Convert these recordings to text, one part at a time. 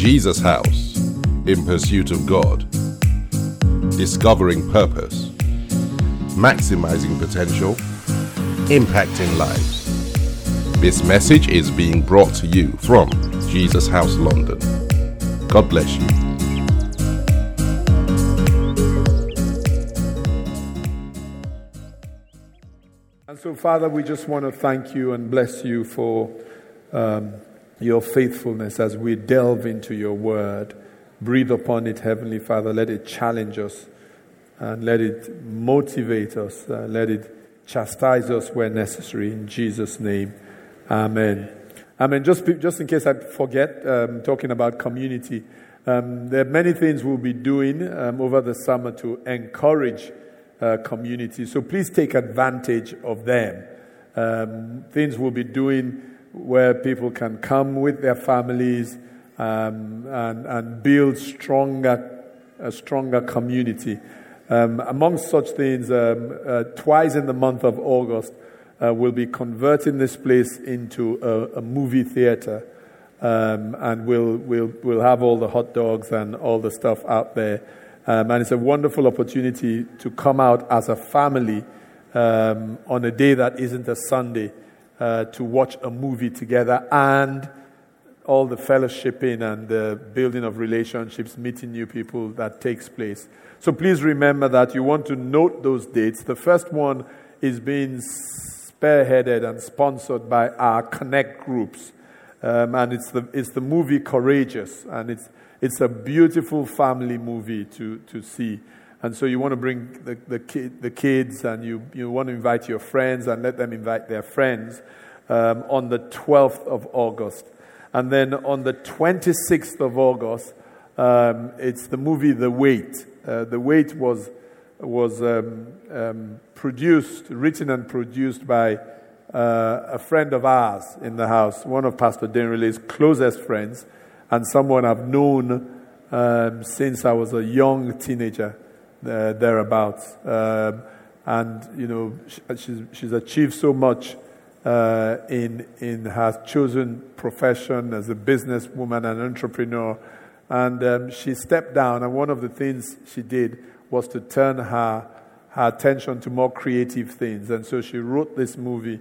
Jesus House in pursuit of God, discovering purpose, maximizing potential, impacting lives. This message is being brought to you from Jesus House London. God bless you. And so, Father, we just want to thank you and bless you for um, your faithfulness as we delve into your word. Breathe upon it, Heavenly Father. Let it challenge us and let it motivate us. Uh, let it chastise us where necessary. In Jesus' name, Amen. Amen. Just, just in case I forget, um, talking about community, um, there are many things we'll be doing um, over the summer to encourage uh, community. So please take advantage of them. Um, things we'll be doing where people can come with their families um, and, and build stronger, a stronger community. Um, amongst such things, um, uh, twice in the month of August, uh, we'll be converting this place into a, a movie theater. Um, and we'll, we'll, we'll have all the hot dogs and all the stuff out there. Um, and it's a wonderful opportunity to come out as a family um, on a day that isn't a Sunday uh, to watch a movie together and all the fellowshipping and the building of relationships, meeting new people that takes place. So please remember that you want to note those dates. The first one is being spearheaded and sponsored by our Connect groups. Um, and it's the, it's the movie Courageous. And it's, it's a beautiful family movie to, to see. And so you want to bring the, the, kid, the kids and you, you want to invite your friends and let them invite their friends um, on the 12th of August. And then on the 26th of August, um, it's the movie The Wait. Uh, the Wait was, was um, um produced, written and produced by uh, a friend of ours in the house, one of Pastor Denrile's closest friends, and someone I've known um, since I was a young teenager, uh, thereabouts. Um, and, you know, she's, she's achieved so much uh, in, in her chosen profession as a businesswoman and entrepreneur. And um, she stepped down, and one of the things she did was to turn her her attention to more creative things. And so she wrote this movie,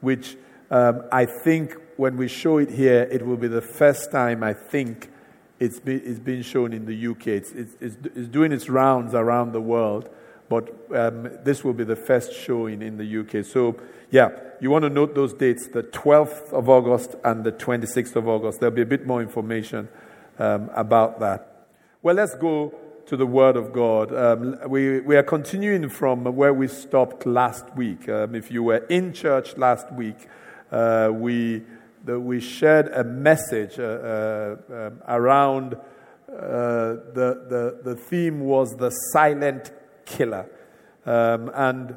which um, I think when we show it here, it will be the first time I think it's, be, it's been shown in the UK. It's, it's, it's, it's doing its rounds around the world, but um, this will be the first showing in the UK. So, yeah, you want to note those dates the 12th of August and the 26th of August. There'll be a bit more information um, about that. Well, let's go to the Word of God. Um, we, we are continuing from where we stopped last week. Um, if you were in church last week, uh, we, the, we shared a message uh, uh, um, around uh, the, the, the theme was the silent killer. Um, and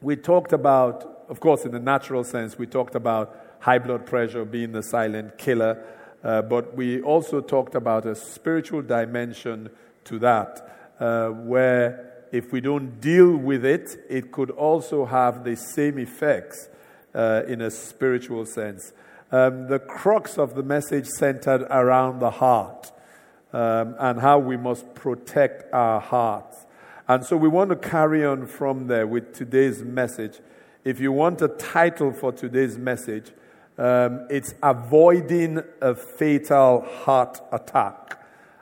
we talked about, of course, in the natural sense, we talked about high blood pressure being the silent killer. Uh, but we also talked about a spiritual dimension to that, uh, where if we don't deal with it, it could also have the same effects uh, in a spiritual sense. Um, the crux of the message centered around the heart um, and how we must protect our hearts. And so we want to carry on from there with today's message. If you want a title for today's message, um, it's Avoiding a Fatal Heart Attack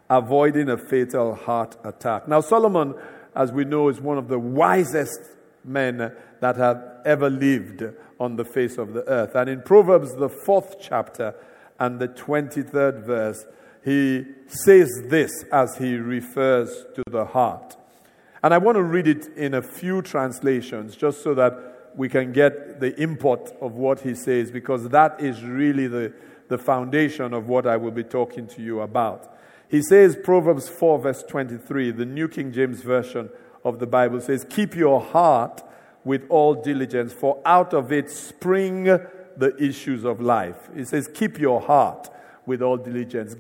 avoiding a fatal heart attack. Now, Solomon, as we know, is one of the wisest men that have ever lived on the face of the earth. And in Proverbs, the fourth chapter and the 23rd verse, he says this as he refers to the heart. And I want to read it in a few translations just so that we can get the import of what he says, because that is really the, the foundation of what I will be talking to you about. He says, Proverbs 4, verse 23, the New King James Version of the Bible says, Keep your heart with all diligence, for out of it spring the issues of life. He says, Keep your heart with all diligence.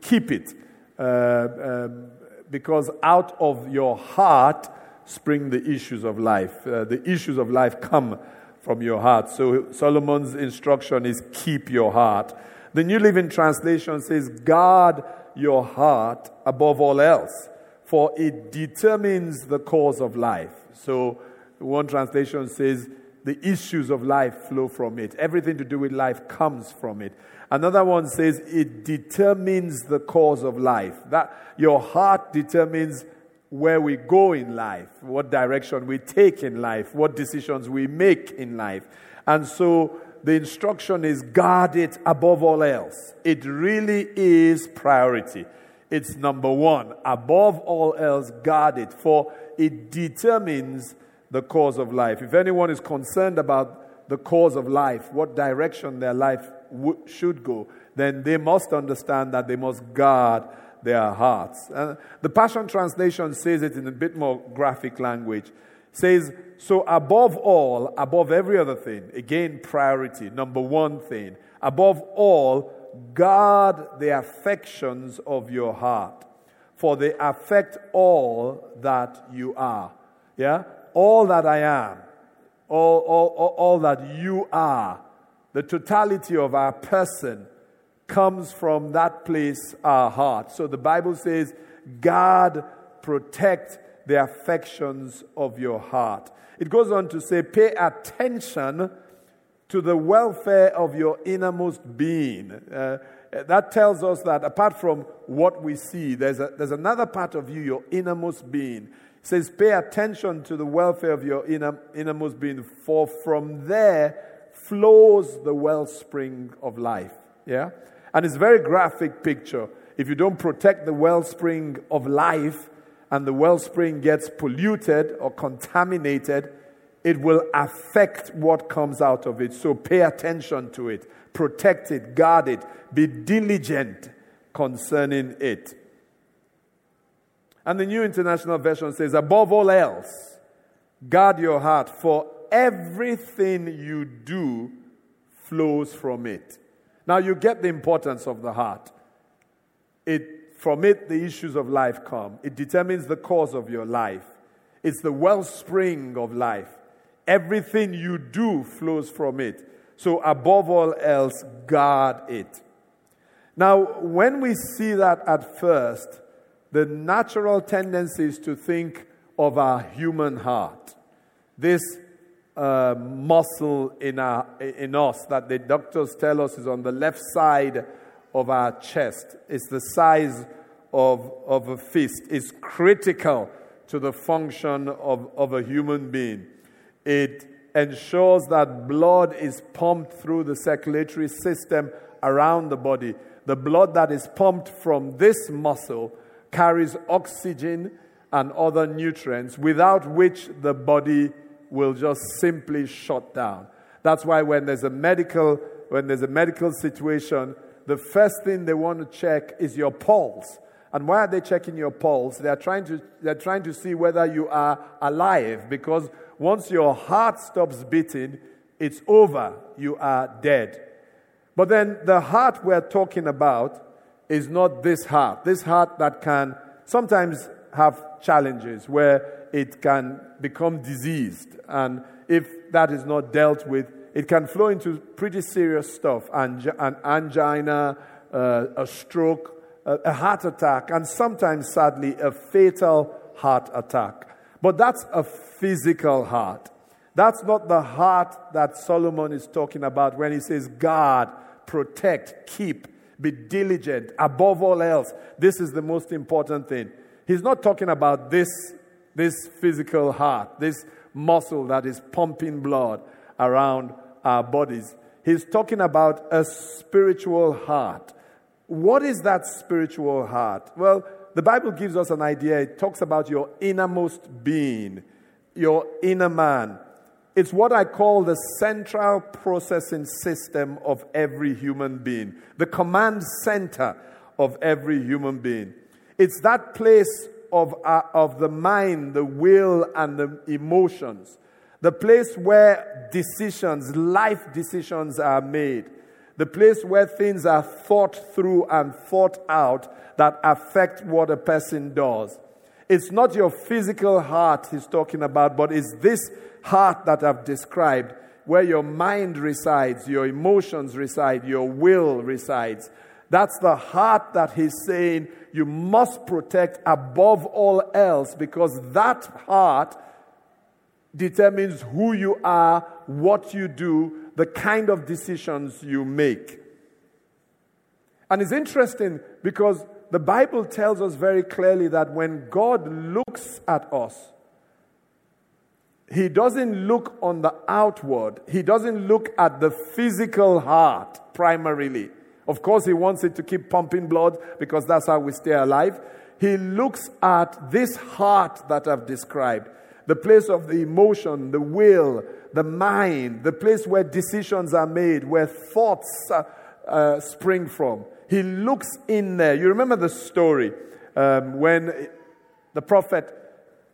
Keep it. Uh, um, because out of your heart spring the issues of life. Uh, the issues of life come from your heart. So Solomon's instruction is keep your heart. The New Living Translation says, Guard your heart above all else, for it determines the course of life. So, one translation says, the issues of life flow from it. Everything to do with life comes from it. Another one says it determines the course of life. That your heart determines where we go in life, what direction we take in life, what decisions we make in life. And so the instruction is guard it above all else. It really is priority. It's number one. Above all else, guard it, for it determines the cause of life. If anyone is concerned about the cause of life, what direction their life w- should go, then they must understand that they must guard their hearts. And the Passion Translation says it in a bit more graphic language. says, so above all, above every other thing, again, priority, number one thing, above all, guard the affections of your heart, for they affect all that you are. Yeah? All that I am, all, all, all, all that you are, the totality of our person comes from that place, our heart. So the Bible says, God protect the affections of your heart. It goes on to say, pay attention to the welfare of your innermost being. Uh, that tells us that apart from what we see, there's, a, there's another part of you, your innermost being. Says, pay attention to the welfare of your inner, innermost being, for from there flows the wellspring of life. Yeah? And it's a very graphic picture. If you don't protect the wellspring of life, and the wellspring gets polluted or contaminated, it will affect what comes out of it. So pay attention to it, protect it, guard it, be diligent concerning it. And the New International Version says, above all else, guard your heart, for everything you do flows from it. Now you get the importance of the heart. It from it, the issues of life come. It determines the course of your life. It's the wellspring of life. Everything you do flows from it. So, above all else, guard it. Now, when we see that at first, the natural tendency is to think of our human heart. This uh, muscle in, our, in us that the doctors tell us is on the left side of our chest. It's the size of, of a fist. It's critical to the function of, of a human being. It ensures that blood is pumped through the circulatory system around the body. The blood that is pumped from this muscle carries oxygen and other nutrients, without which the body will just simply shut down. That's why when there's a medical when there's a medical situation, the first thing they want to check is your pulse. And why are they checking your pulse? They are trying to, they're trying to see whether you are alive because once your heart stops beating, it's over. You are dead. But then the heart we're talking about is not this heart. This heart that can sometimes have challenges where it can become diseased. And if that is not dealt with, it can flow into pretty serious stuff an angina, uh, a stroke, a heart attack, and sometimes, sadly, a fatal heart attack. But that's a physical heart. That's not the heart that Solomon is talking about when he says, God, protect, keep, be diligent. Above all else, this is the most important thing. He's not talking about this, this physical heart, this muscle that is pumping blood around our bodies. He's talking about a spiritual heart. What is that spiritual heart? Well, the Bible gives us an idea. It talks about your innermost being, your inner man. It's what I call the central processing system of every human being, the command center of every human being. It's that place of, uh, of the mind, the will, and the emotions, the place where decisions, life decisions are made the place where things are thought through and thought out that affect what a person does. It's not your physical heart he's talking about, but it's this heart that I've described. where your mind resides, your emotions reside, your will resides. That's the heart that he's saying you must protect above all else because that heart determines who you are, what you do, the kind of decisions you make. And it's interesting because the Bible tells us very clearly that when God looks at us, He doesn't look on the outward, He doesn't look at the physical heart primarily. Of course, He wants it to keep pumping blood because that's how we stay alive. He looks at this heart that I've described the place of the emotion, the will, the mind, the place where decisions are made, where thoughts uh, uh, spring from. He looks in there. You remember the story um, when the prophet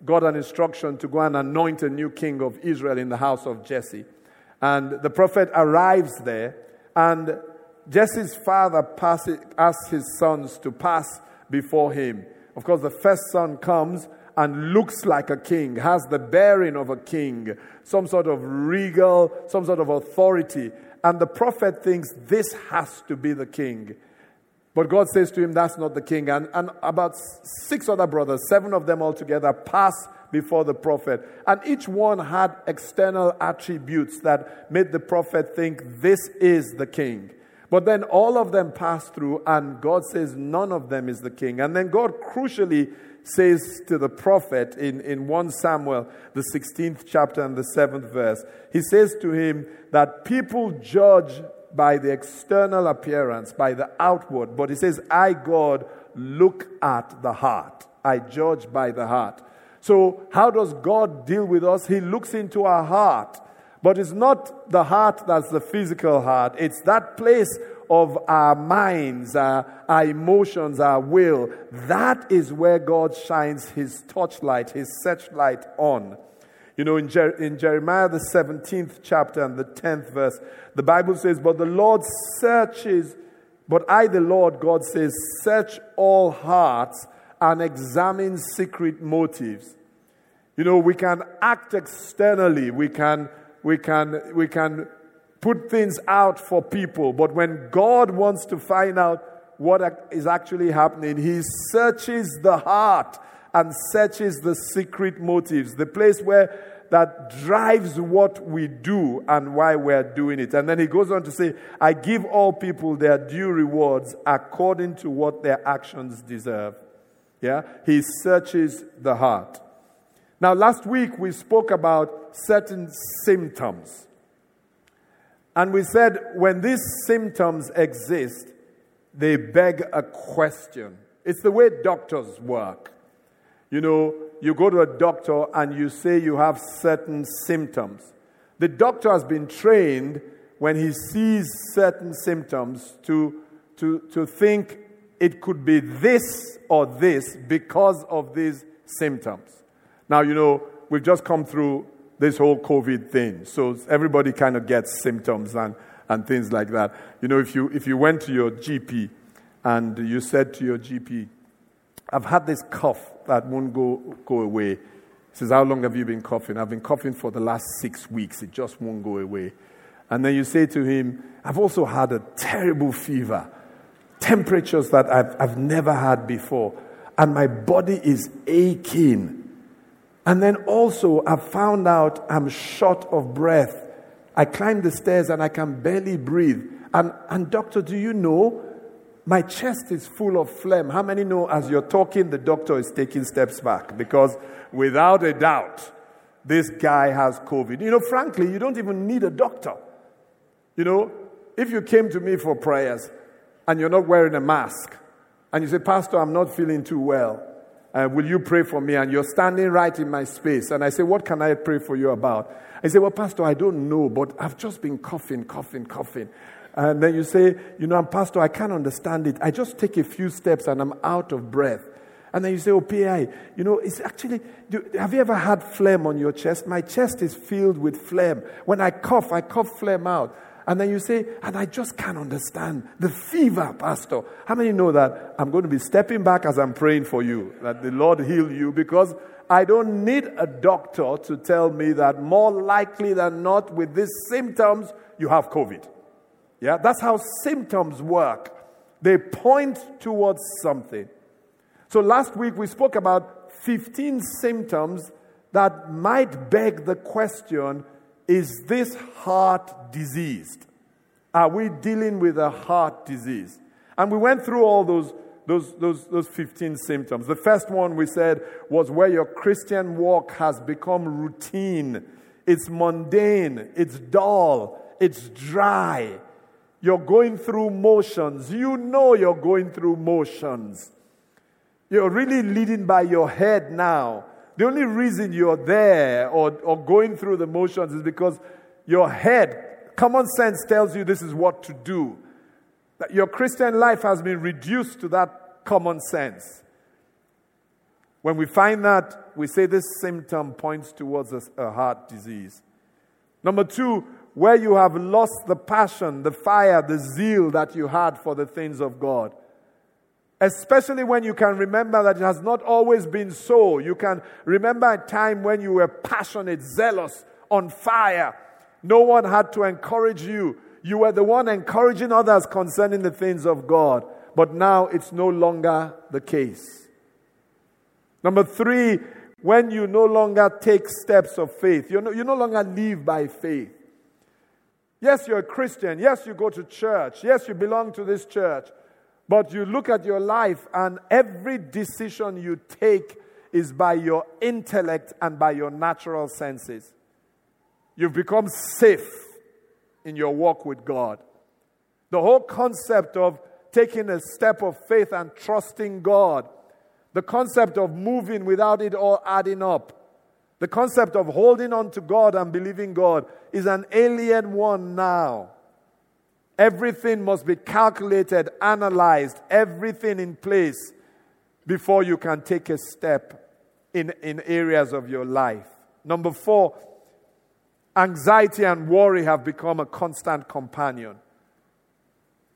got an instruction to go and anoint a new king of Israel in the house of Jesse. And the prophet arrives there, and Jesse's father passes, asks his sons to pass before him. Of course, the first son comes and looks like a king, has the bearing of a king, some sort of regal, some sort of authority. And the prophet thinks this has to be the king. But God says to him, That's not the king. And, and about six other brothers, seven of them altogether, pass before the prophet. And each one had external attributes that made the prophet think this is the king. But then all of them pass through, and God says none of them is the king. And then God crucially says to the prophet in, in 1 Samuel, the 16th chapter and the 7th verse, he says to him that people judge by the external appearance, by the outward, but he says, I, God, look at the heart. I judge by the heart. So, how does God deal with us? He looks into our heart but it's not the heart that's the physical heart, it's that place of our minds, our, our, emotions, our will. That is where God shines his torchlight, his searchlight on. You know, in, Jer- in Jeremiah, the 17th chapter and the 10th verse, the Bible says, But the Lord searches, but I, the Lord, God says, search all hearts and examine secret motives. You know, we can act externally, we can we can, we can put things out for people, but when God wants to find out what is actually happening, He searches the heart and searches the secret motives, the place where that drives what we do and why we're doing it. And then he goes on to say, I give all people their due rewards according to what their actions deserve. Yeah? He searches the heart. Now, last week we spoke about certain symptoms. And we said when these symptoms exist, they beg a question. It's the way doctors work. You know, you go to a doctor and you say you have certain symptoms. The doctor has been trained when he sees certain symptoms to, to, to think it could be this or this because of these symptoms. Now, you know, we've just come through this whole COVID thing. So everybody kind of gets symptoms and, and things like that. You know, if you, if you went to your GP and you said to your GP, I've had this cough that won't go, go away. He says, How long have you been coughing? I've been coughing for the last six weeks. It just won't go away. And then you say to him, I've also had a terrible fever, temperatures that I've, I've never had before, and my body is aching. And then also, I found out I'm short of breath. I climb the stairs and I can barely breathe. And, and, doctor, do you know? My chest is full of phlegm. How many know as you're talking, the doctor is taking steps back? Because without a doubt, this guy has COVID. You know, frankly, you don't even need a doctor. You know, if you came to me for prayers and you're not wearing a mask, and you say, Pastor, I'm not feeling too well, uh, Will you pray for me? And you're standing right in my space. And I say, What can I pray for you about? I say, Well, Pastor, I don't know, but I've just been coughing, coughing, coughing. And then you say, You know, I'm Pastor, I can't understand it. I just take a few steps and I'm out of breath. And then you say, Oh, PI, you know, it's actually, do, have you ever had phlegm on your chest? My chest is filled with phlegm. When I cough, I cough phlegm out. And then you say, and I just can't understand the fever, Pastor. How many know that I'm going to be stepping back as I'm praying for you, that the Lord heal you, because I don't need a doctor to tell me that more likely than not, with these symptoms, you have COVID. Yeah, that's how symptoms work. They point towards something. So last week we spoke about 15 symptoms that might beg the question is this heart diseased? Are we dealing with a heart disease? And we went through all those, those, those, those 15 symptoms. The first one we said was where your Christian walk has become routine, it's mundane, it's dull, it's dry. You're going through motions. You know you're going through motions. You're really leading by your head now. The only reason you're there or, or going through the motions is because your head, common sense tells you this is what to do. That your Christian life has been reduced to that common sense. When we find that, we say this symptom points towards a, a heart disease. Number two, where you have lost the passion, the fire, the zeal that you had for the things of God. Especially when you can remember that it has not always been so. You can remember a time when you were passionate, zealous, on fire. No one had to encourage you. You were the one encouraging others concerning the things of God. But now it's no longer the case. Number three, when you no longer take steps of faith, you no, you no longer live by faith. Yes, you're a Christian. Yes, you go to church. Yes, you belong to this church. But you look at your life, and every decision you take is by your intellect and by your natural senses. You've become safe in your walk with God. The whole concept of taking a step of faith and trusting God, the concept of moving without it all adding up, the concept of holding on to God and believing God is an alien one now. Everything must be calculated, analyzed, everything in place before you can take a step in, in areas of your life. Number four, anxiety and worry have become a constant companion.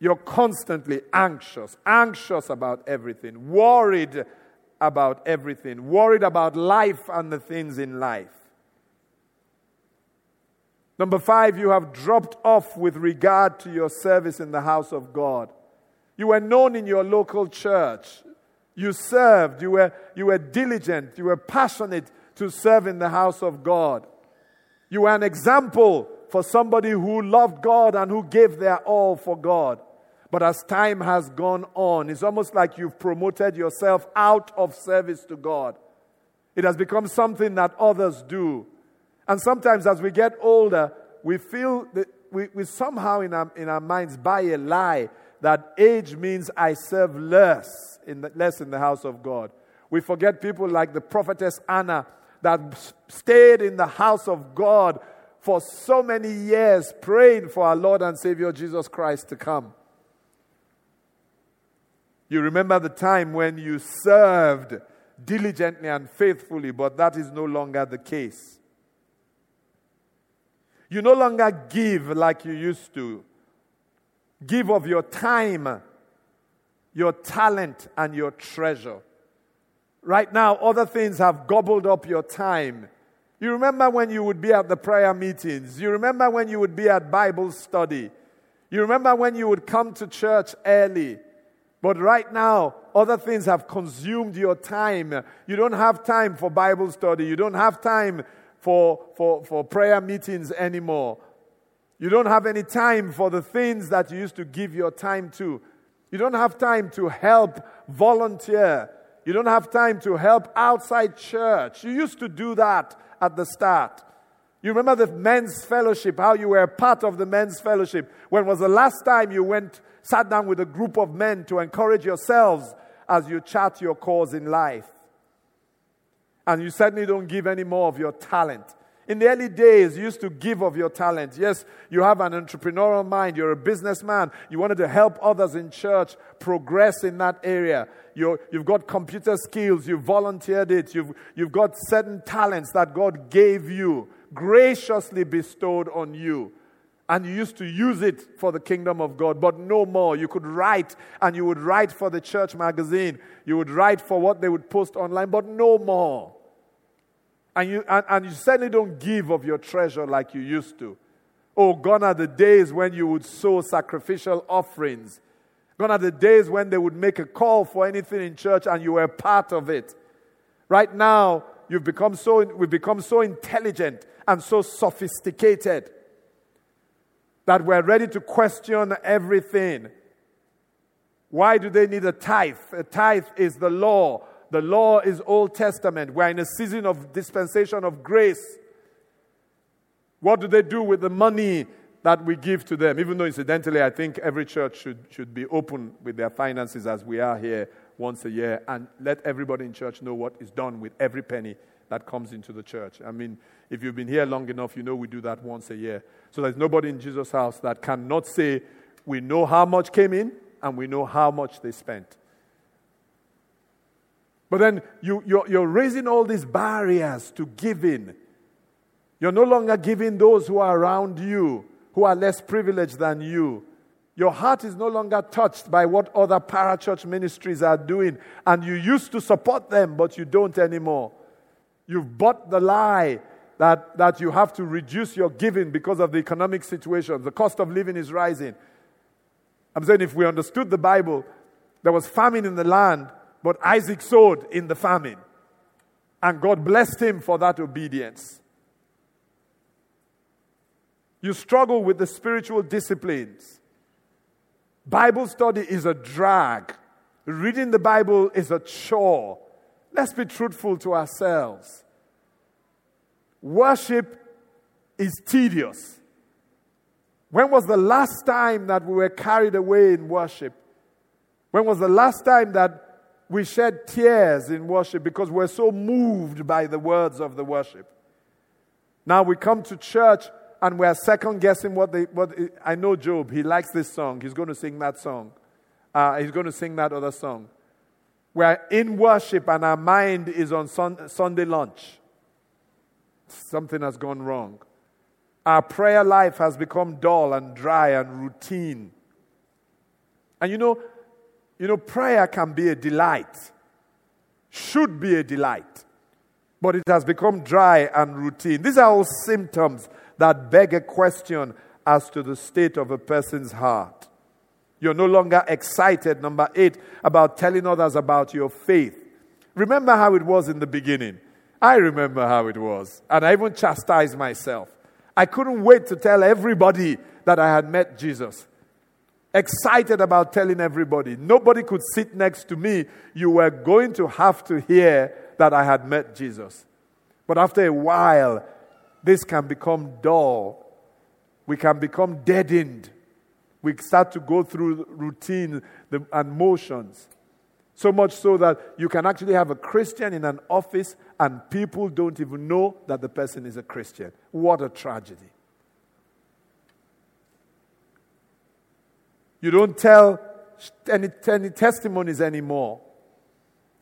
You're constantly anxious, anxious about everything, worried about everything, worried about life and the things in life. Number five, you have dropped off with regard to your service in the house of God. You were known in your local church. You served. You were, you were diligent. You were passionate to serve in the house of God. You were an example for somebody who loved God and who gave their all for God. But as time has gone on, it's almost like you've promoted yourself out of service to God. It has become something that others do. And sometimes as we get older, we feel that we, we somehow in our, in our minds buy a lie that age means I serve less in the, less in the house of God. We forget people like the prophetess Anna that stayed in the house of God for so many years praying for our Lord and Savior Jesus Christ to come. You remember the time when you served diligently and faithfully, but that is no longer the case. You no longer give like you used to. Give of your time, your talent, and your treasure. Right now, other things have gobbled up your time. You remember when you would be at the prayer meetings. You remember when you would be at Bible study. You remember when you would come to church early. But right now, other things have consumed your time. You don't have time for Bible study. You don't have time for, for, for prayer meetings anymore. You don't have any time for the things that you used to give your time to. You don't have time to help volunteer. You don't have time to help outside church. You used to do that at the start. You remember the men's fellowship, how you were part of the men's fellowship. When was the last time you went, sat down with a group of men to encourage yourselves as you chart your course in life? And you certainly don't give any more of your talent. In the early days, you used to give of your talent. Yes, you have an entrepreneurial mind. You're a businessman. You wanted to help others in church progress in that area. you have got computer skills. You've volunteered it. You've, you've got certain talents that God gave you, graciously bestowed on you. And you used to use it for the kingdom of God, but no more. You could write and you would write for the church magazine, you would write for what they would post online, but no more. And you, and, and you certainly don't give of your treasure like you used to. Oh, gone are the days when you would sow sacrificial offerings. Gone are the days when they would make a call for anything in church and you were part of it. Right now, you've become so, we've become so intelligent and so sophisticated that we're ready to question everything. Why do they need a tithe? A tithe is the law. The law is Old Testament. We're in a season of dispensation of grace. What do they do with the money that we give to them? Even though, incidentally, I think every church should, should be open with their finances as we are here once a year and let everybody in church know what is done with every penny that comes into the church. I mean, if you've been here long enough, you know we do that once a year. So there's nobody in Jesus' house that cannot say, we know how much came in and we know how much they spent. But then you, you're, you're raising all these barriers to giving. You're no longer giving those who are around you, who are less privileged than you. Your heart is no longer touched by what other parachurch ministries are doing, and you used to support them, but you don't anymore. You've bought the lie that, that you have to reduce your giving because of the economic situation. The cost of living is rising. I'm saying if we understood the Bible, there was famine in the land, but Isaac sowed in the famine. And God blessed him for that obedience. You struggle with the spiritual disciplines. Bible study is a drag. Reading the Bible is a chore. Let's be truthful to ourselves. Worship is tedious. When was the last time that we were carried away in worship? When was the last time that we shed tears in worship because we're so moved by the words of the worship? Now we come to church and we're second guessing what they. What I know Job. He likes this song. He's going to sing that song. Uh, he's going to sing that other song. We're in worship and our mind is on sun, Sunday lunch. Something has gone wrong. Our prayer life has become dull and dry and routine. And you know, you know, prayer can be a delight, should be a delight, but it has become dry and routine. These are all symptoms that beg a question as to the state of a person's heart. You're no longer excited, number eight, about telling others about your faith. Remember how it was in the beginning. I remember how it was. And I even chastised myself. I couldn't wait to tell everybody that I had met Jesus. Excited about telling everybody. Nobody could sit next to me. You were going to have to hear that I had met Jesus. But after a while, this can become dull. We can become deadened we start to go through routine and motions. So much so that you can actually have a Christian in an office and people don't even know that the person is a Christian. What a tragedy. You don't tell any, any testimonies anymore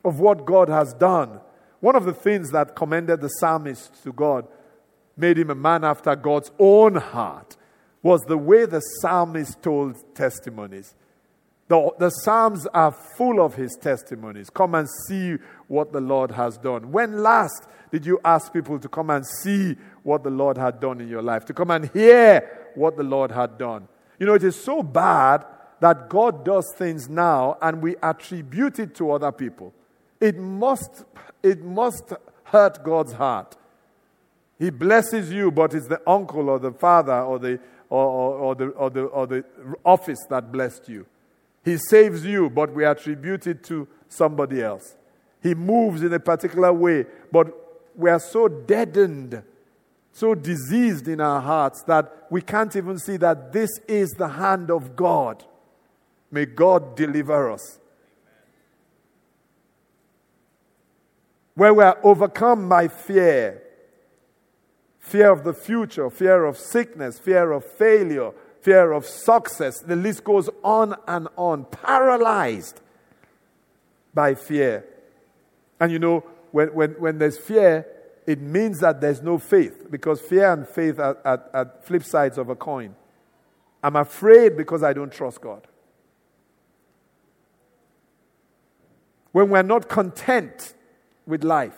of what God has done. One of the things that commended the psalmist to God made him a man after God's own heart was the way the psalmist told testimonies. The, the Psalms are full of his testimonies. Come and see what the Lord has done. When last did you ask people to come and see what the Lord had done in your life? To come and hear what the Lord had done? You know, it is so bad that God does things now and we attribute it to other people. It must, it must hurt God's heart. He blesses you, but it's the uncle or the father or the, or, or, or, the, or, the, or the office that blessed you. He saves you, but we attribute it to somebody else. He moves in a particular way, but we are so deadened, so diseased in our hearts that we can't even see that this is the hand of God. May God deliver us. Where we are overcome by fear, fear of the future, fear of sickness, fear of failure, fear of success. The list goes on and on, paralyzed by fear. And you know, when, when, when there's fear, it means that there's no faith because fear and faith are, are, are flip sides of a coin. I'm afraid because I don't trust God. When we're not content with life.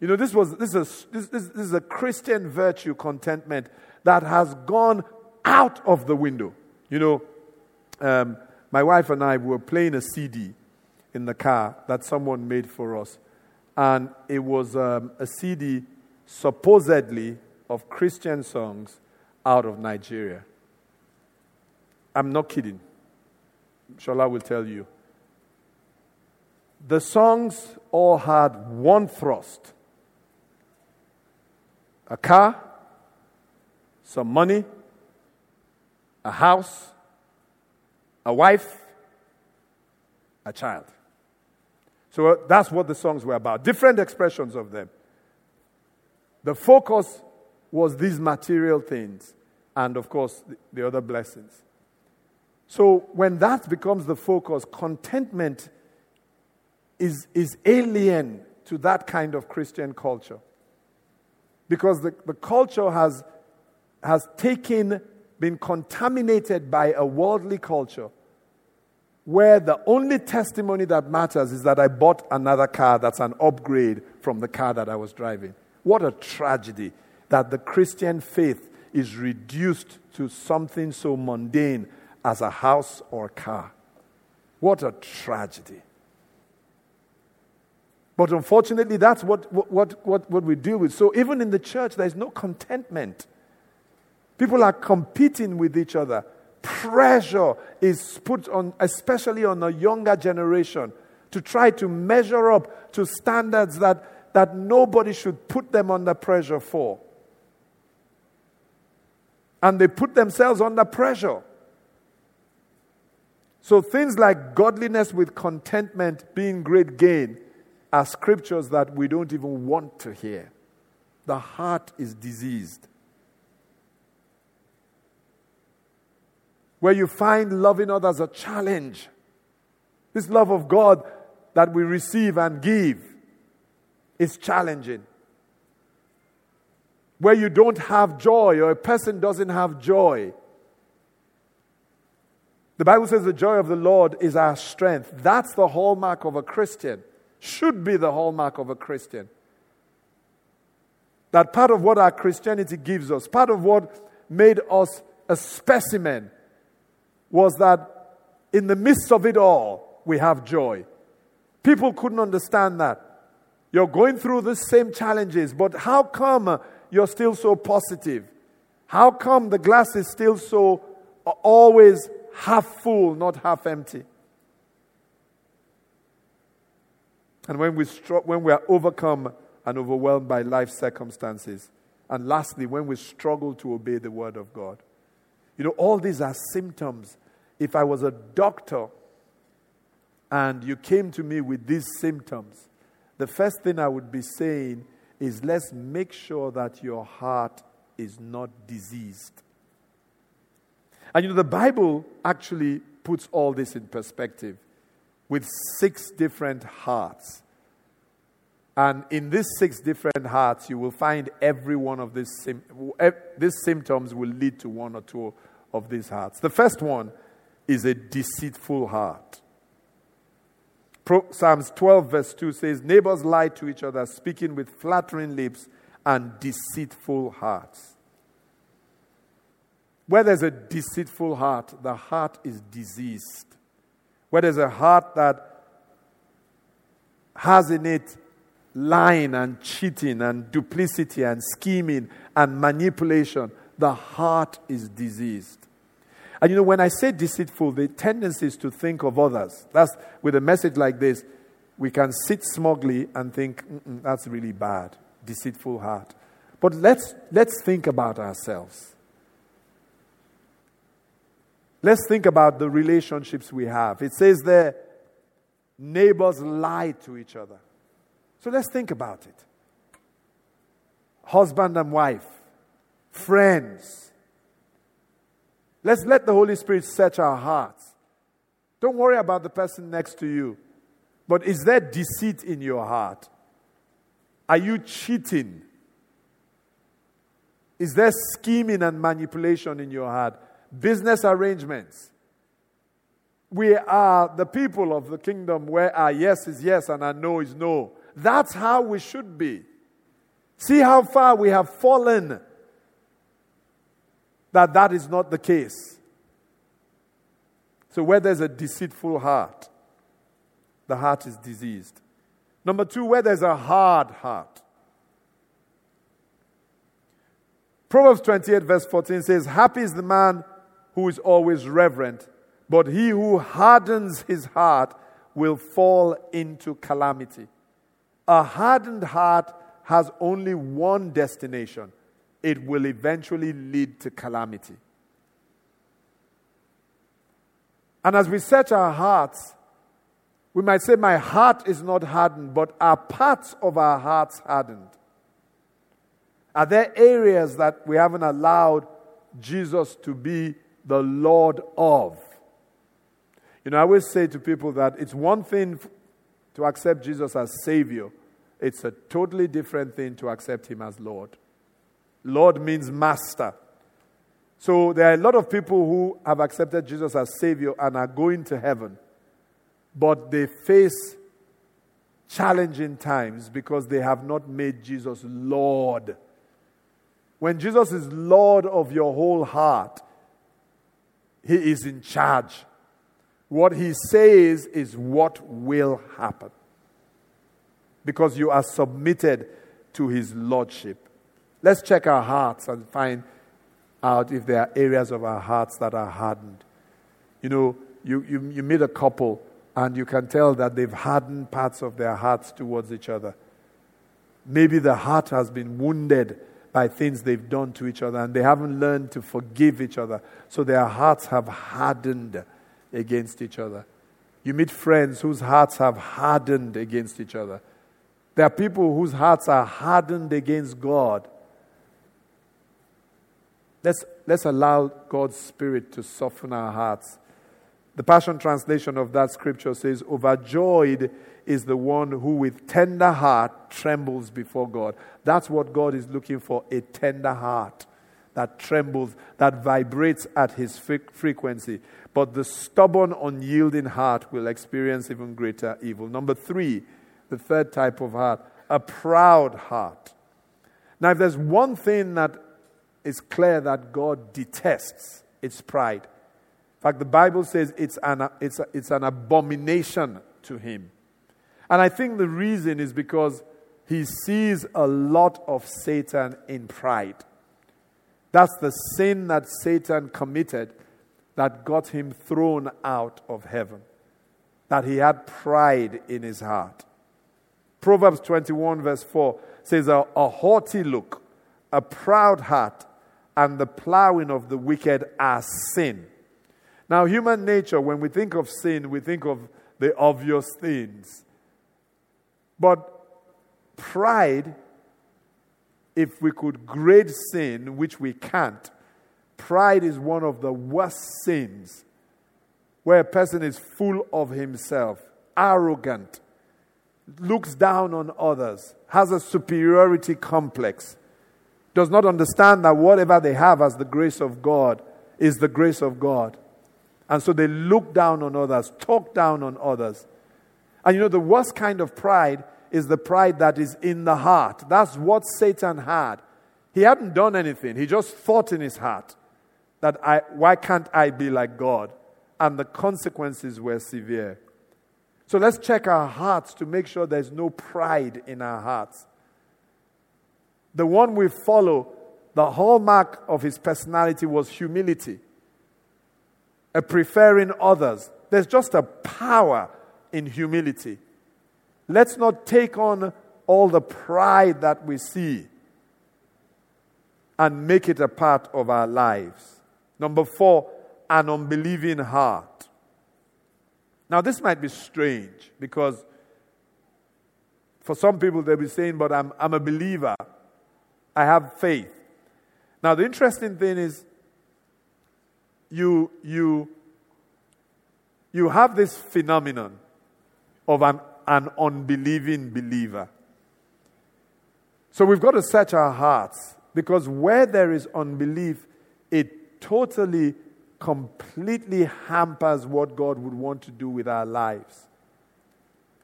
You know, this, was, this, is, this, this, this is a Christian virtue, contentment, that has gone out of the window. You know, um, my wife and I were playing a CD in the car that someone made for us. And it was um, a CD supposedly of Christian songs out of Nigeria. I'm not kidding. Shola will tell you. The songs all had one thrust a car, some money, a house, a wife, a child. So uh, that's what the songs were about. Different expressions of them. The focus was these material things and, of course, the other blessings. So when that becomes the focus, contentment is, is alien to that kind of Christian culture. Because the, the culture has, has taken, been contaminated by a worldly culture where the only testimony that matters is that I bought another car that's an upgrade from the car that I was driving. What a tragedy that the Christian faith is reduced to something so mundane as a house or a car. What a tragedy. But unfortunately, that's what, what, what, what we deal with. So even in the church, there's no contentment. People are competing with each other. Pressure is put on, especially on a younger generation, to try to measure up to standards that, that nobody should put them under pressure for. And they put themselves under pressure. So things like godliness with contentment being great gain are scriptures that we don't even want to hear. The heart is diseased. Where you find loving others a challenge. This love of God that we receive and give is challenging. Where you don't have joy or a person doesn't have joy. The Bible says the joy of the Lord is our strength. That's the hallmark of a Christian should be the hallmark of a Christian. That part of what our Christianity gives us, part of what made us a specimen, was that in the midst of it all, we have joy. People couldn't understand that. You're going through the same challenges, but how come you're still so positive? How come the glass is still so uh, always half full, not half empty? And when we, str- when we are overcome and overwhelmed by life circumstances. And lastly, when we struggle to obey the word of God. You know, all these are symptoms. If I was a doctor and you came to me with these symptoms, the first thing I would be saying is let's make sure that your heart is not diseased. And you know, the Bible actually puts all this in perspective with six different hearts. And in these six different hearts, you will find every one of these, sim- these symptoms will lead to one or two of these hearts. The first one is a deceitful heart. Pro- Psalms 12, verse 2 says, Neighbors lie to each other, speaking with flattering lips and deceitful hearts. Where there's a deceitful heart, the heart is diseased where there's a heart that has in it lying and cheating and duplicity and scheming and manipulation, the heart is diseased. And you know, when I say deceitful, the tendency is to think of others. That's with a message like this, we can sit smugly and think, that's really bad, deceitful heart. But let's, let's think about ourselves. Let's think about the relationships we have. It says there, neighbors lie to each other. So let's think about it. Husband and wife, friends. Let's let the Holy Spirit search our hearts. Don't worry about the person next to you. But is there deceit in your heart? Are you cheating? Is there scheming and manipulation in your heart? Business arrangements. We are the people of the kingdom where our yes is yes and our no is no. That's how we should be. See how far we have fallen that that is not the case. So, where there's a deceitful heart, the heart is diseased. Number two, where there's a hard heart. Proverbs 28, verse 14 says, Happy is the man who is always reverent, but he who hardens his heart will fall into calamity. A hardened heart has only one destination it will eventually lead to calamity. And as we search our hearts, we might say, My heart is not hardened, but are parts of our hearts hardened? Are there areas that we haven't allowed Jesus to be the Lord of? You know, I always say to people that it's one thing to accept Jesus as Savior, it's a totally different thing to accept Him as Lord. Lord means master. So there are a lot of people who have accepted Jesus as Savior and are going to heaven but they face challenging times because they have not made Jesus Lord. When Jesus is Lord of your whole heart, He is in charge. What He says is what will happen because you are submitted to His Lordship. Let's check our hearts and find out if there are areas of our hearts that are hardened. You know, you, you, you meet a couple and you can tell that they've hardened parts of their hearts towards each other. Maybe the heart has been wounded by things they've done to each other and they haven't learned to forgive each other. So their hearts have hardened against each other. You meet friends whose hearts have hardened against each other. There are people whose hearts are hardened against God. Let's, let's allow God's Spirit to soften our hearts the Passion Translation of that scripture says, Overjoyed is the one who with tender heart trembles before God. That's what God is looking for a tender heart that trembles, that vibrates at his frequency. But the stubborn, unyielding heart will experience even greater evil. Number three, the third type of heart, a proud heart. Now, if there's one thing that is clear that God detests, it's pride fact, the Bible says it's an, it's, a, it's an abomination to him. And I think the reason is because he sees a lot of Satan in pride. That's the sin that Satan committed that got him thrown out of heaven. That he had pride in his heart. Proverbs 21, verse 4 says, A, a haughty look, a proud heart, and the plowing of the wicked are sin. Now, human nature, when we think of sin, we think of the obvious things. But pride, if we could grade sin, which we can't, pride is one of the worst sins where a person is full of himself, arrogant, looks down on others, has a superiority complex, does not understand that whatever they have as the grace of God is the grace of God. And so they look down on others, talk down on others. And you know, the worst kind of pride is the pride that is in the heart. That's what Satan had. He hadn't done anything, he just thought in his heart that I, why can't I be like God? And the consequences were severe. So let's check our hearts to make sure there's no pride in our hearts. The one we follow, the hallmark of his personality was humility a preferring others. There's just a power in humility. Let's not take on all the pride that we see and make it a part of our lives. Number four, an unbelieving heart. Now, this might be strange because for some people they'll be saying, But I'm, I'm a believer, I have faith. Now, the interesting thing is, you, you, you have this phenomenon of an, an unbelieving believer. So we've got to search our hearts because where there is unbelief, it totally completely hampers what God would want to do with our lives.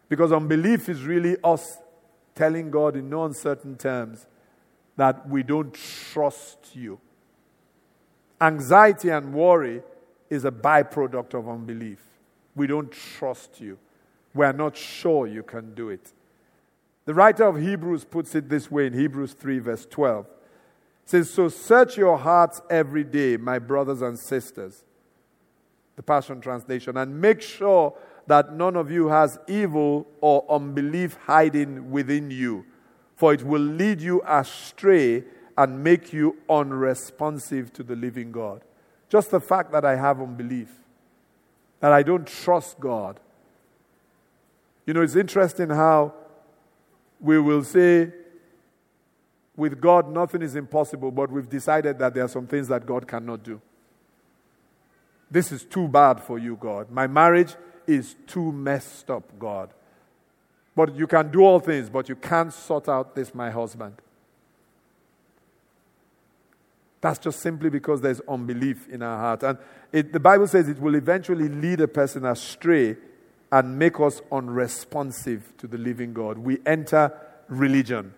Because unbelief is really us telling God in no uncertain terms that we don't trust you. Anxiety and worry is a byproduct of unbelief. We don't trust you. We are not sure you can do it. The writer of Hebrews puts it this way in Hebrews 3, verse 12. It says, So search your hearts every day, my brothers and sisters. The Passion Translation. And make sure that none of you has evil or unbelief hiding within you, for it will lead you astray and make you unresponsive to the living God. Just the fact that I have unbelief, that I don't trust God. You know, it's interesting how we will say, with God, nothing is impossible, but we've decided that there are some things that God cannot do. This is too bad for you, God. My marriage is too messed up, God. But you can do all things, but you can't sort out this, my husband. That's just simply because there's unbelief in our heart. And it, the Bible says it will eventually lead a person astray and make us unresponsive to the living God. We enter religion,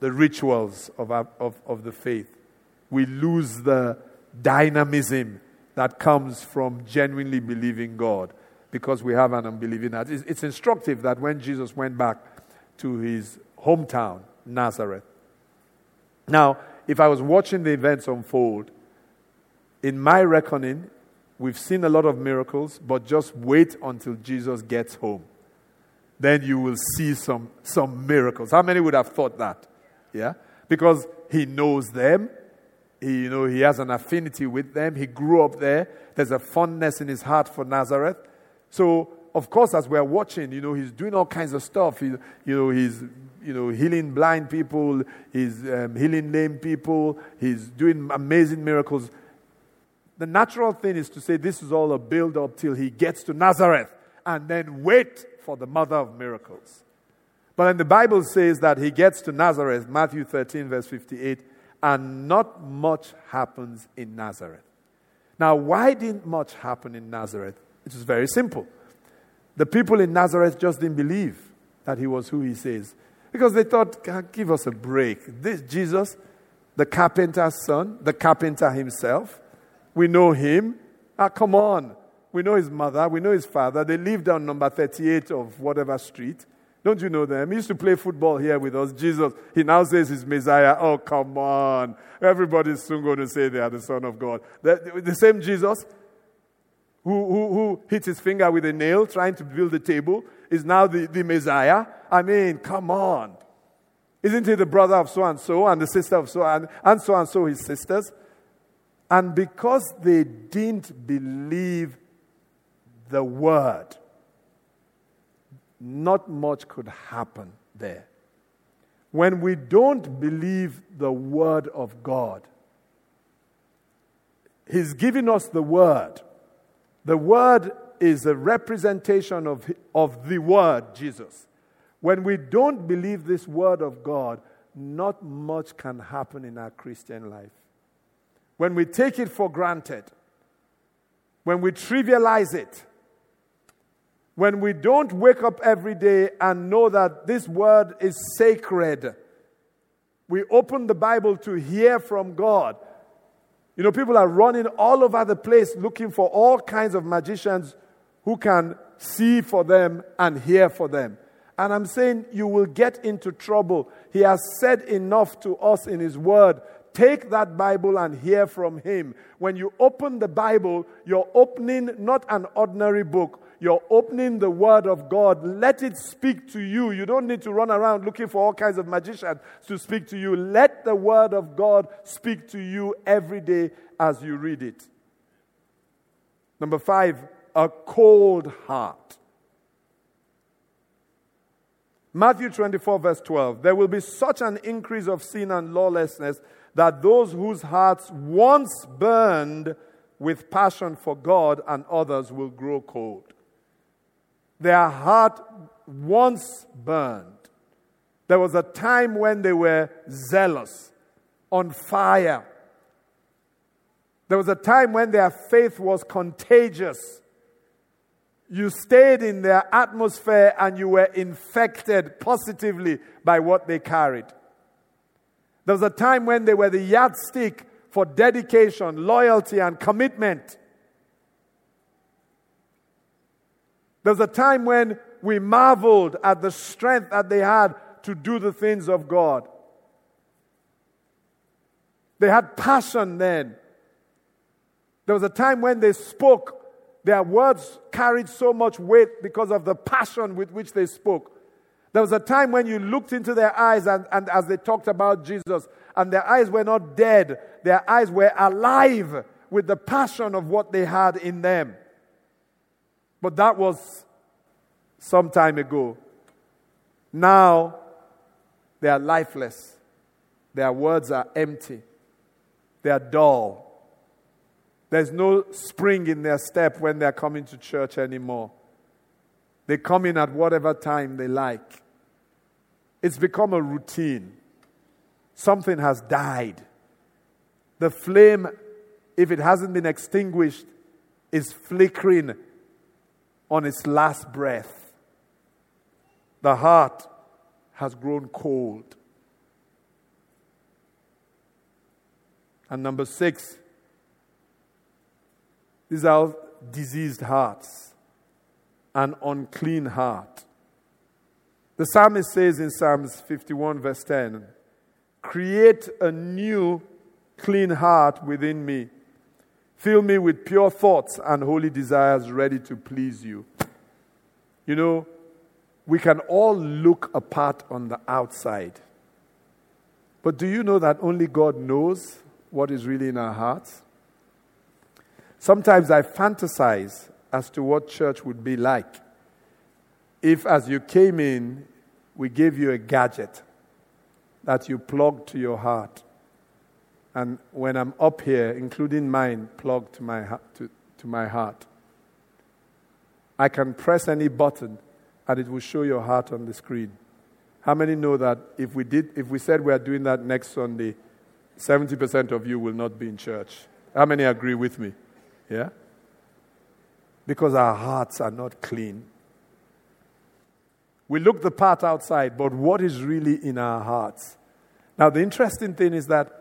the rituals of, our, of, of the faith. We lose the dynamism that comes from genuinely believing God because we have an unbelieving heart. It's, it's instructive that when Jesus went back to his hometown, Nazareth. Now, if I was watching the events unfold, in my reckoning, We've seen a lot of miracles, but just wait until Jesus gets home. Then you will see some, some miracles. How many would have thought that? Yeah? Because he knows them. He, you know, he has an affinity with them. He grew up there. There's a fondness in his heart for Nazareth. So, of course, as we're watching, you know, he's doing all kinds of stuff. He, you know, he's you know, healing blind people, he's um, healing lame people, he's doing amazing miracles the natural thing is to say this is all a build up till he gets to Nazareth and then wait for the mother of miracles. But then the Bible says that he gets to Nazareth, Matthew 13, verse 58, and not much happens in Nazareth. Now, why didn't much happen in Nazareth? It is very simple. The people in Nazareth just didn't believe that he was who he says. Because they thought, give us a break. This Jesus, the carpenter's son, the carpenter himself, we know him. Ah, come on. We know his mother. We know his father. They lived on number 38 of whatever street. Don't you know them? He used to play football here with us. Jesus, he now says he's Messiah. Oh, come on. Everybody's soon going to say they are the Son of God. The, the same Jesus who, who, who hit his finger with a nail trying to build the table is now the, the Messiah. I mean, come on. Isn't he the brother of so and so and the sister of so and, and so and so his sisters? And because they didn't believe the word, not much could happen there. When we don't believe the word of God, He's giving us the word. The word is a representation of, of the word, Jesus. When we don't believe this word of God, not much can happen in our Christian life when we take it for granted, when we trivialize it, when we don't wake up every day and know that this word is sacred, we open the Bible to hear from God. You know, people are running all over the place looking for all kinds of magicians who can see for them and hear for them. And I'm saying you will get into trouble. He has said enough to us in His Word Take that Bible and hear from Him. When you open the Bible, you're opening not an ordinary book, you're opening the Word of God. Let it speak to you. You don't need to run around looking for all kinds of magicians to speak to you. Let the Word of God speak to you every day as you read it. Number five, a cold heart. Matthew 24, verse 12. There will be such an increase of sin and lawlessness that those whose hearts once burned with passion for God and others will grow cold. Their heart once burned. There was a time when they were zealous, on fire. There was a time when their faith was contagious. You stayed in their atmosphere and you were infected positively by what they carried. There was a time when they were the yardstick for dedication, loyalty, and commitment. There was a time when we marveled at the strength that they had to do the things of God. They had passion then. There was a time when they spoke, their words carried so much weight because of the passion with which they spoke. There was a time when you looked into their eyes and, and as they talked about Jesus, and their eyes were not dead, their eyes were alive with the passion of what they had in them. But that was some time ago. Now they are lifeless, their words are empty, they are dull. There's no spring in their step when they're coming to church anymore. They come in at whatever time they like. It's become a routine. Something has died. The flame, if it hasn't been extinguished, is flickering on its last breath. The heart has grown cold. And number six, these are diseased hearts, an unclean heart. The psalmist says in Psalms 51, verse 10, Create a new clean heart within me. Fill me with pure thoughts and holy desires ready to please you. You know, we can all look apart on the outside. But do you know that only God knows what is really in our hearts? Sometimes I fantasize as to what church would be like if, as you came in, we gave you a gadget that you plugged to your heart. And when I'm up here, including mine, plugged to my, to, to my heart, I can press any button and it will show your heart on the screen. How many know that if we, did, if we said we are doing that next Sunday, 70% of you will not be in church? How many agree with me? Yeah? Because our hearts are not clean. We look the part outside, but what is really in our hearts? Now, the interesting thing is that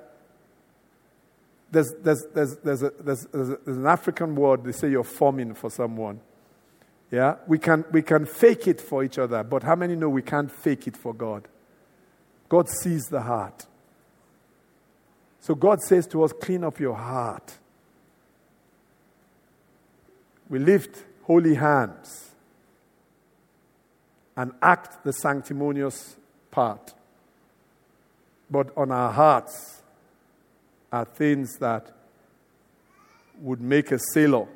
there's, there's, there's, there's, a, there's, there's, an African word, they say you're forming for someone. Yeah? We can, we can fake it for each other, but how many know we can't fake it for God? God sees the heart. So God says to us, clean up your heart. We lift holy hands and act the sanctimonious part. But on our hearts are things that would make a sailor.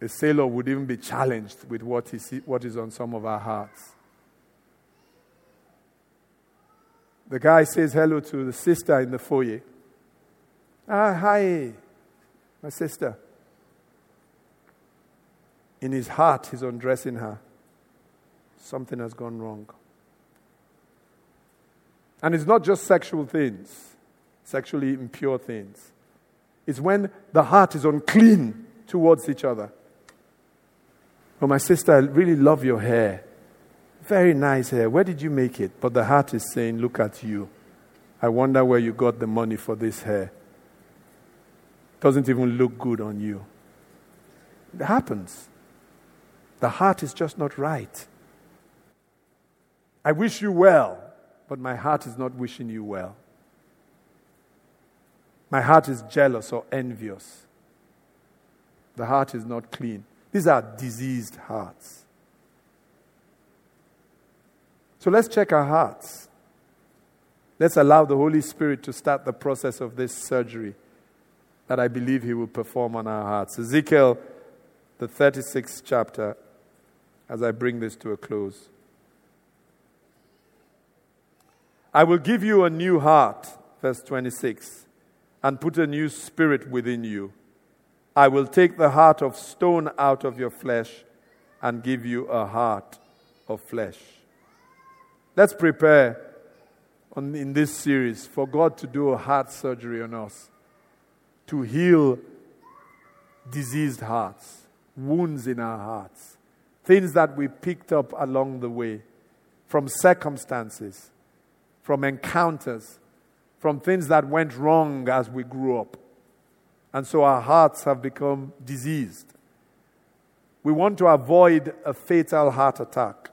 A sailor would even be challenged with what is, what is on some of our hearts. The guy says hello to the sister in the foyer. Ah, hi, my sister. In his heart, he's undressing her. Something has gone wrong. And it's not just sexual things, sexually impure things. It's when the heart is unclean towards each other. Oh, my sister, I really love your hair. Very nice hair. Where did you make it? But the heart is saying, Look at you. I wonder where you got the money for this hair. Doesn't even look good on you. It happens. The heart is just not right. I wish you well, but my heart is not wishing you well. My heart is jealous or envious. The heart is not clean. These are diseased hearts. So let's check our hearts. Let's allow the Holy Spirit to start the process of this surgery that I believe He will perform on our hearts. Ezekiel, the 36th chapter, as I bring this to a close. I will give you a new heart, verse 26, and put a new spirit within you. I will take the heart of stone out of your flesh and give you a heart of flesh. Let's prepare on, in this series for God to do a heart surgery on us. to heal diseased hearts, wounds in our hearts, things that we picked up along the way from circumstances, from encounters, from things that went wrong as we grew up. And so our hearts have become diseased. We want to avoid a fatal heart attack.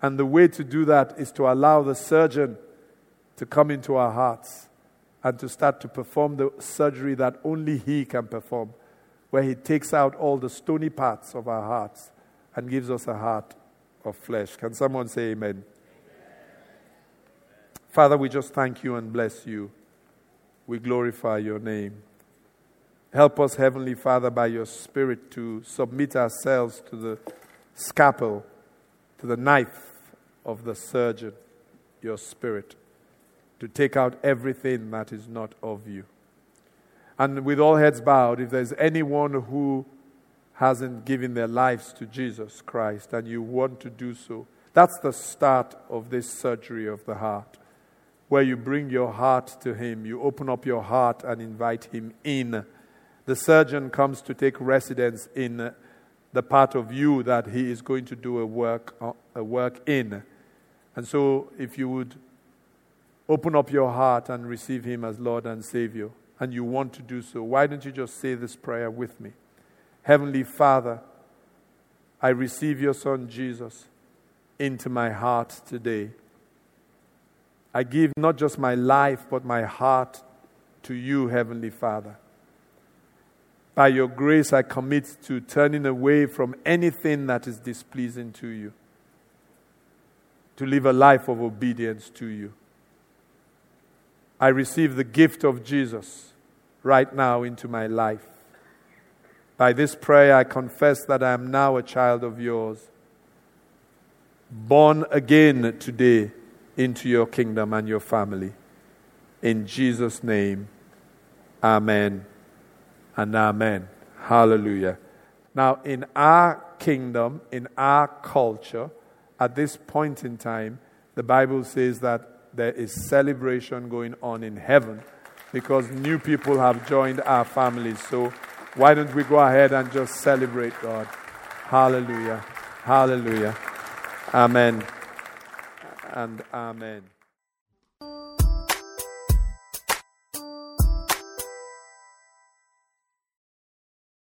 And the way to do that is to allow the surgeon to come into our hearts and to start to perform the surgery that only he can perform, where he takes out all the stony parts of our hearts and gives us a heart of flesh. Can someone say amen? Father, we just thank you and bless you. We glorify your name. Help us, Heavenly Father, by your Spirit to submit ourselves to the scalpel, to the knife of the surgeon, your Spirit, to take out everything that is not of you. And with all heads bowed, if there's anyone who hasn't given their lives to Jesus Christ and you want to do so, that's the start of this surgery of the heart, where you bring your heart to Him. You open up your heart and invite Him in. The surgeon comes to take residence in the part of you that he is going to do a work, a work in. And so, if you would open up your heart and receive Him as Lord and Savior, and you want to do so, why don't you just say this prayer with me? Heavenly Father, I receive your Son Jesus into my heart today. I give not just my life, but my heart to you, Heavenly Father. By your grace, I commit to turning away from anything that is displeasing to you, to live a life of obedience to you. I receive the gift of Jesus right now into my life. By this prayer, I confess that I am now a child of yours, born again today into your kingdom and your family. In Jesus' name, Amen and Amen. Hallelujah. Now, in our kingdom, in our culture, at this point in time, the Bible says that there is celebration going on in heaven because new people have joined our families. So, why don't we go ahead and just celebrate God? Hallelujah. Hallelujah. Amen. And amen.